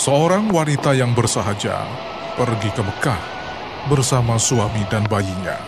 Seorang wanita yang bersahaja pergi ke Mekah bersama suami dan bayinya.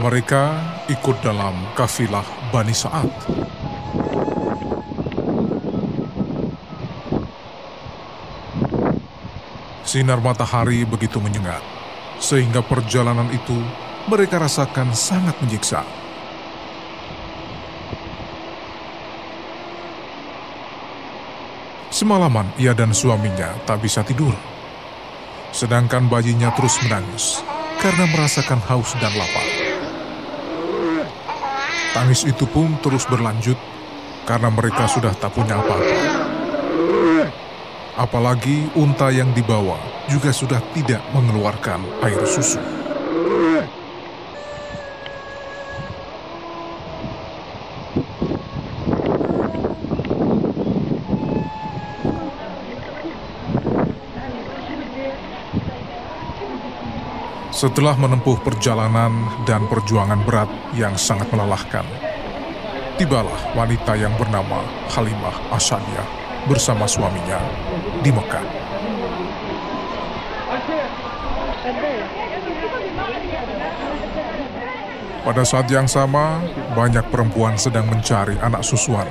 Mereka ikut dalam kafilah Bani Sa'ad. Sinar matahari begitu menyengat, sehingga perjalanan itu mereka rasakan sangat menyiksa. Semalaman ia dan suaminya tak bisa tidur. Sedangkan bayinya terus menangis karena merasakan haus dan lapar. Tangis itu pun terus berlanjut karena mereka sudah tak punya apa-apa. Apalagi unta yang dibawa juga sudah tidak mengeluarkan air susu. Setelah menempuh perjalanan dan perjuangan berat yang sangat melelahkan, tibalah wanita yang bernama Halimah Asadiyah bersama suaminya di Mekah. Pada saat yang sama, banyak perempuan sedang mencari anak susuan.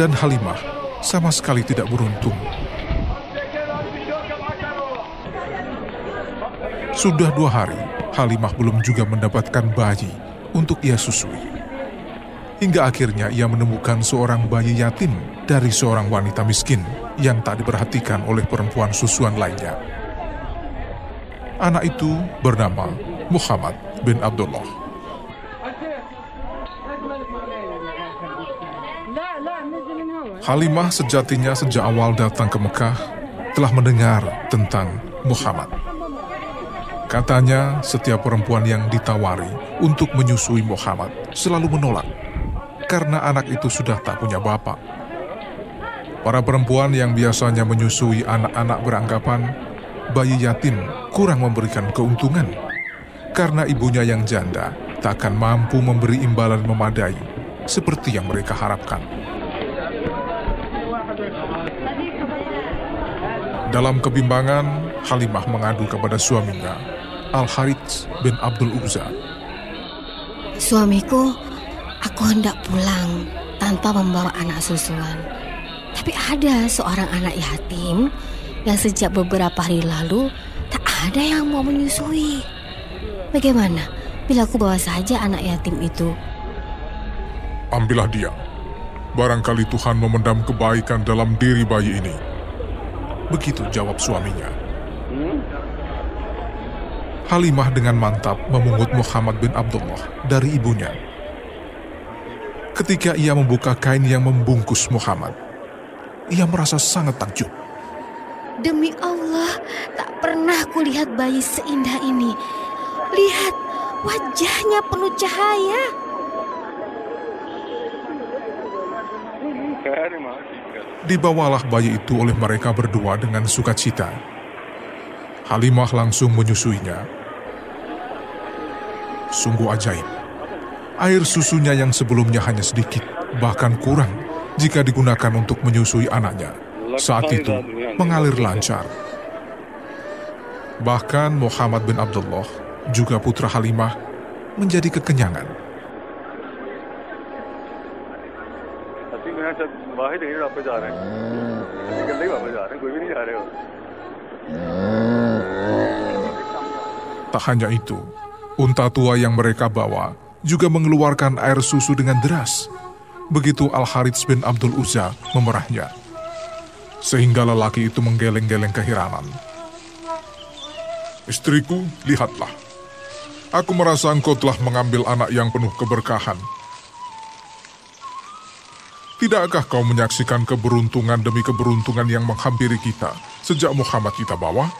Dan Halimah sama sekali tidak beruntung. Sudah dua hari, Halimah belum juga mendapatkan bayi untuk ia susui. Hingga akhirnya ia menemukan seorang bayi yatim dari seorang wanita miskin yang tak diperhatikan oleh perempuan susuan lainnya. Anak itu bernama Muhammad bin Abdullah. Halimah sejatinya sejak awal datang ke Mekah telah mendengar tentang Muhammad. Katanya setiap perempuan yang ditawari untuk menyusui Muhammad selalu menolak karena anak itu sudah tak punya bapak. Para perempuan yang biasanya menyusui anak-anak beranggapan bayi yatim kurang memberikan keuntungan karena ibunya yang janda tak akan mampu memberi imbalan memadai seperti yang mereka harapkan. Dalam kebimbangan, Halimah mengadu kepada suaminya, Al-Harits bin Abdul Uzza. Suamiku, aku hendak pulang tanpa membawa anak susuan. Tapi ada seorang anak yatim yang sejak beberapa hari lalu tak ada yang mau menyusui. Bagaimana bila aku bawa saja anak yatim itu? Ambillah dia. Barangkali Tuhan memendam kebaikan dalam diri bayi ini. Begitu jawab suaminya. Halimah dengan mantap memungut Muhammad bin Abdullah dari ibunya. Ketika ia membuka kain yang membungkus Muhammad, ia merasa sangat takjub. Demi Allah, tak pernah kulihat bayi seindah ini. Lihat, wajahnya penuh cahaya. Dibawalah bayi itu oleh mereka berdua dengan sukacita. Halimah langsung menyusuinya. Sungguh ajaib. Air susunya yang sebelumnya hanya sedikit, bahkan kurang jika digunakan untuk menyusui anaknya. Saat itu mengalir lancar. Bahkan Muhammad bin Abdullah, juga putra Halimah, menjadi kekenyangan. Tak hanya itu, unta tua yang mereka bawa juga mengeluarkan air susu dengan deras. Begitu Al-Harits bin Abdul Uzza memerahnya. Sehingga lelaki itu menggeleng-geleng keheranan. Istriku, lihatlah. Aku merasa engkau telah mengambil anak yang penuh keberkahan. Tidakkah kau menyaksikan keberuntungan demi keberuntungan yang menghampiri kita sejak Muhammad kita bawa?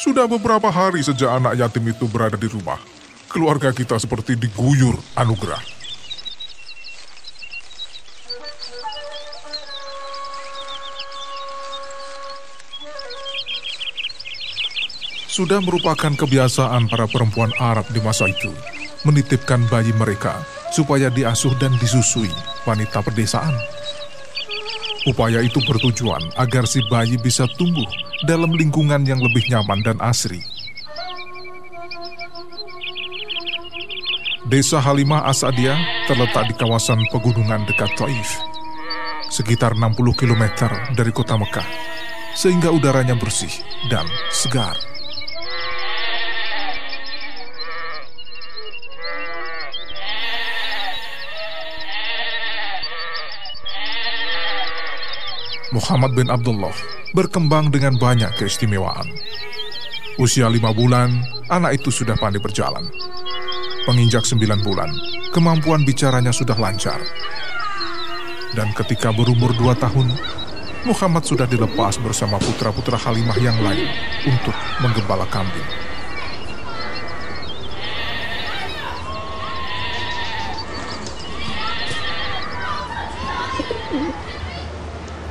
Sudah beberapa hari sejak anak yatim itu berada di rumah, keluarga kita seperti diguyur anugerah. Sudah merupakan kebiasaan para perempuan Arab di masa itu menitipkan bayi mereka supaya diasuh dan disusui wanita pedesaan. Upaya itu bertujuan agar si bayi bisa tumbuh dalam lingkungan yang lebih nyaman dan asri. Desa Halimah Asadia terletak di kawasan pegunungan dekat Taif, sekitar 60 km dari kota Mekah, sehingga udaranya bersih dan segar. Muhammad bin Abdullah berkembang dengan banyak keistimewaan. Usia lima bulan, anak itu sudah pandai berjalan. Penginjak sembilan bulan, kemampuan bicaranya sudah lancar. Dan ketika berumur dua tahun, Muhammad sudah dilepas bersama putra-putra Halimah yang lain untuk menggembala kambing.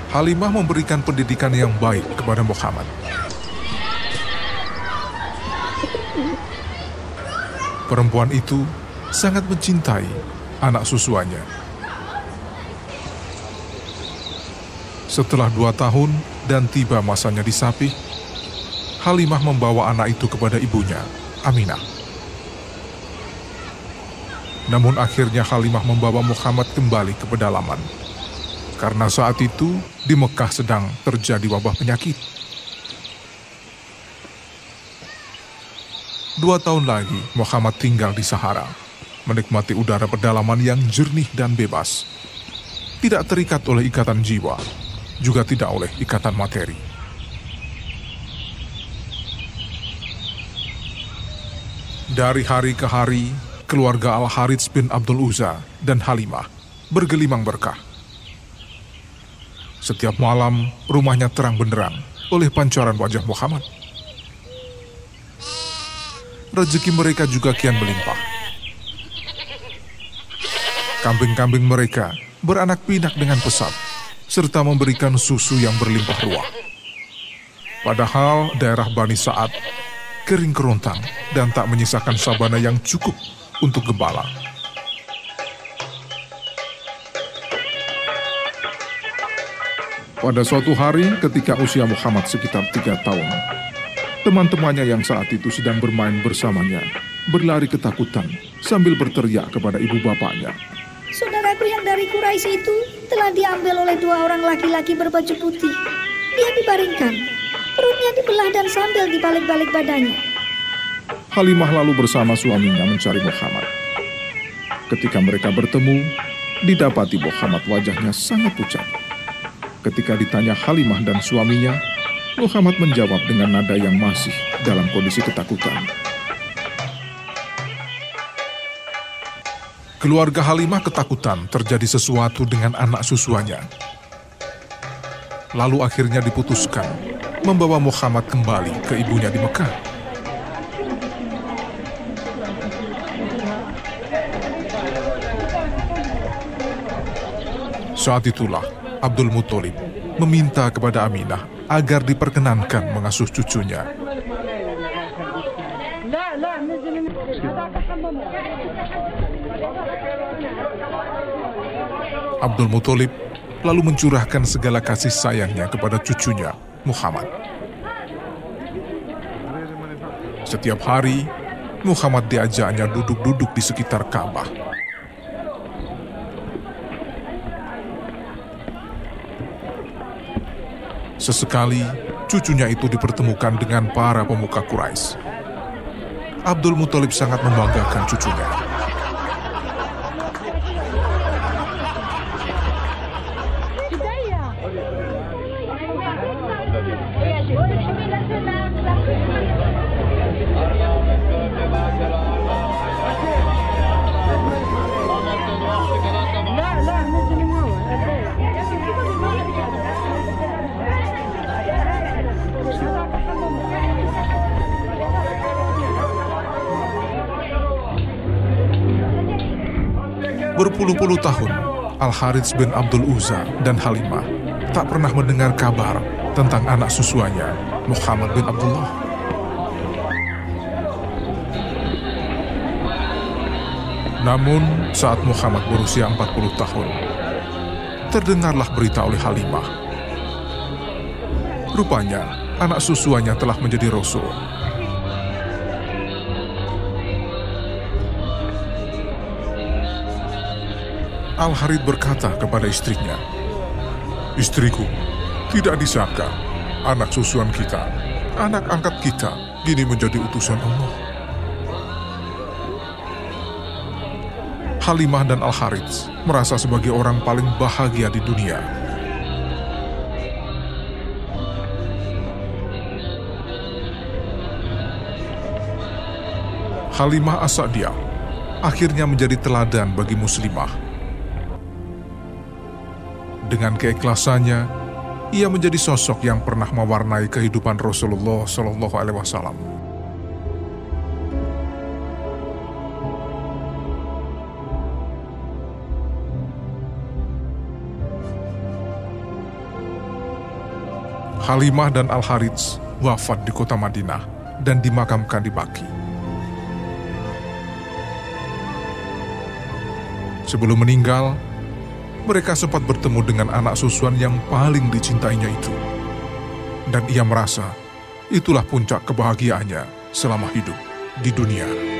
Halimah memberikan pendidikan yang baik kepada Muhammad. Perempuan itu sangat mencintai anak susuannya. Setelah dua tahun dan tiba masanya disapih, Halimah membawa anak itu kepada ibunya, Aminah. Namun akhirnya Halimah membawa Muhammad kembali ke pedalaman karena saat itu di Mekah sedang terjadi wabah penyakit. Dua tahun lagi, Muhammad tinggal di Sahara, menikmati udara pedalaman yang jernih dan bebas. Tidak terikat oleh ikatan jiwa, juga tidak oleh ikatan materi. Dari hari ke hari, keluarga Al-Harits bin Abdul Uzza dan Halimah bergelimang berkah setiap malam, rumahnya terang benderang oleh pancaran wajah Muhammad. Rezeki mereka juga kian melimpah. Kambing-kambing mereka beranak pinak dengan pesat, serta memberikan susu yang berlimpah ruah. Padahal daerah Bani Saat kering kerontang dan tak menyisakan sabana yang cukup untuk gembala. Pada suatu hari ketika usia Muhammad sekitar tiga tahun, teman-temannya yang saat itu sedang bermain bersamanya berlari ketakutan sambil berteriak kepada ibu bapaknya. Saudaraku yang dari Quraisy itu telah diambil oleh dua orang laki-laki berbaju putih. Dia dibaringkan, perutnya dibelah dan sambal di balik-balik badannya. Halimah lalu bersama suaminya mencari Muhammad. Ketika mereka bertemu, didapati Muhammad wajahnya sangat pucat. Ketika ditanya Halimah dan suaminya, Muhammad menjawab dengan nada yang masih dalam kondisi ketakutan. Keluarga Halimah ketakutan terjadi sesuatu dengan anak susuannya. Lalu akhirnya diputuskan membawa Muhammad kembali ke ibunya di Mekah. Saat itulah Abdul Muthalib meminta kepada Aminah agar diperkenankan mengasuh cucunya. Abdul Muthalib lalu mencurahkan segala kasih sayangnya kepada cucunya, Muhammad. Setiap hari, Muhammad diajaknya duduk-duduk di sekitar Ka'bah Sesekali, cucunya itu dipertemukan dengan para pemuka Quraisy. Abdul Muthalib sangat membanggakan cucunya. Berpuluh-puluh tahun, Al-Harits bin Abdul Uzza dan Halimah tak pernah mendengar kabar tentang anak susuannya, Muhammad bin Abdullah. Namun saat Muhammad berusia 40 tahun, terdengarlah berita oleh Halimah. Rupanya anak susuannya telah menjadi rasul. Al-Harid berkata kepada istrinya, Istriku, tidak disangka anak susuan kita, anak angkat kita, kini menjadi utusan Allah. Halimah dan Al-Harits merasa sebagai orang paling bahagia di dunia. Halimah Asadiyah akhirnya menjadi teladan bagi muslimah. Dengan keikhlasannya, ia menjadi sosok yang pernah mewarnai kehidupan Rasulullah Shallallahu Alaihi Wasallam. Halimah dan Al-Harits wafat di kota Madinah dan dimakamkan di Baki. Sebelum meninggal, mereka sempat bertemu dengan anak susuan yang paling dicintainya itu. Dan ia merasa itulah puncak kebahagiaannya selama hidup di dunia.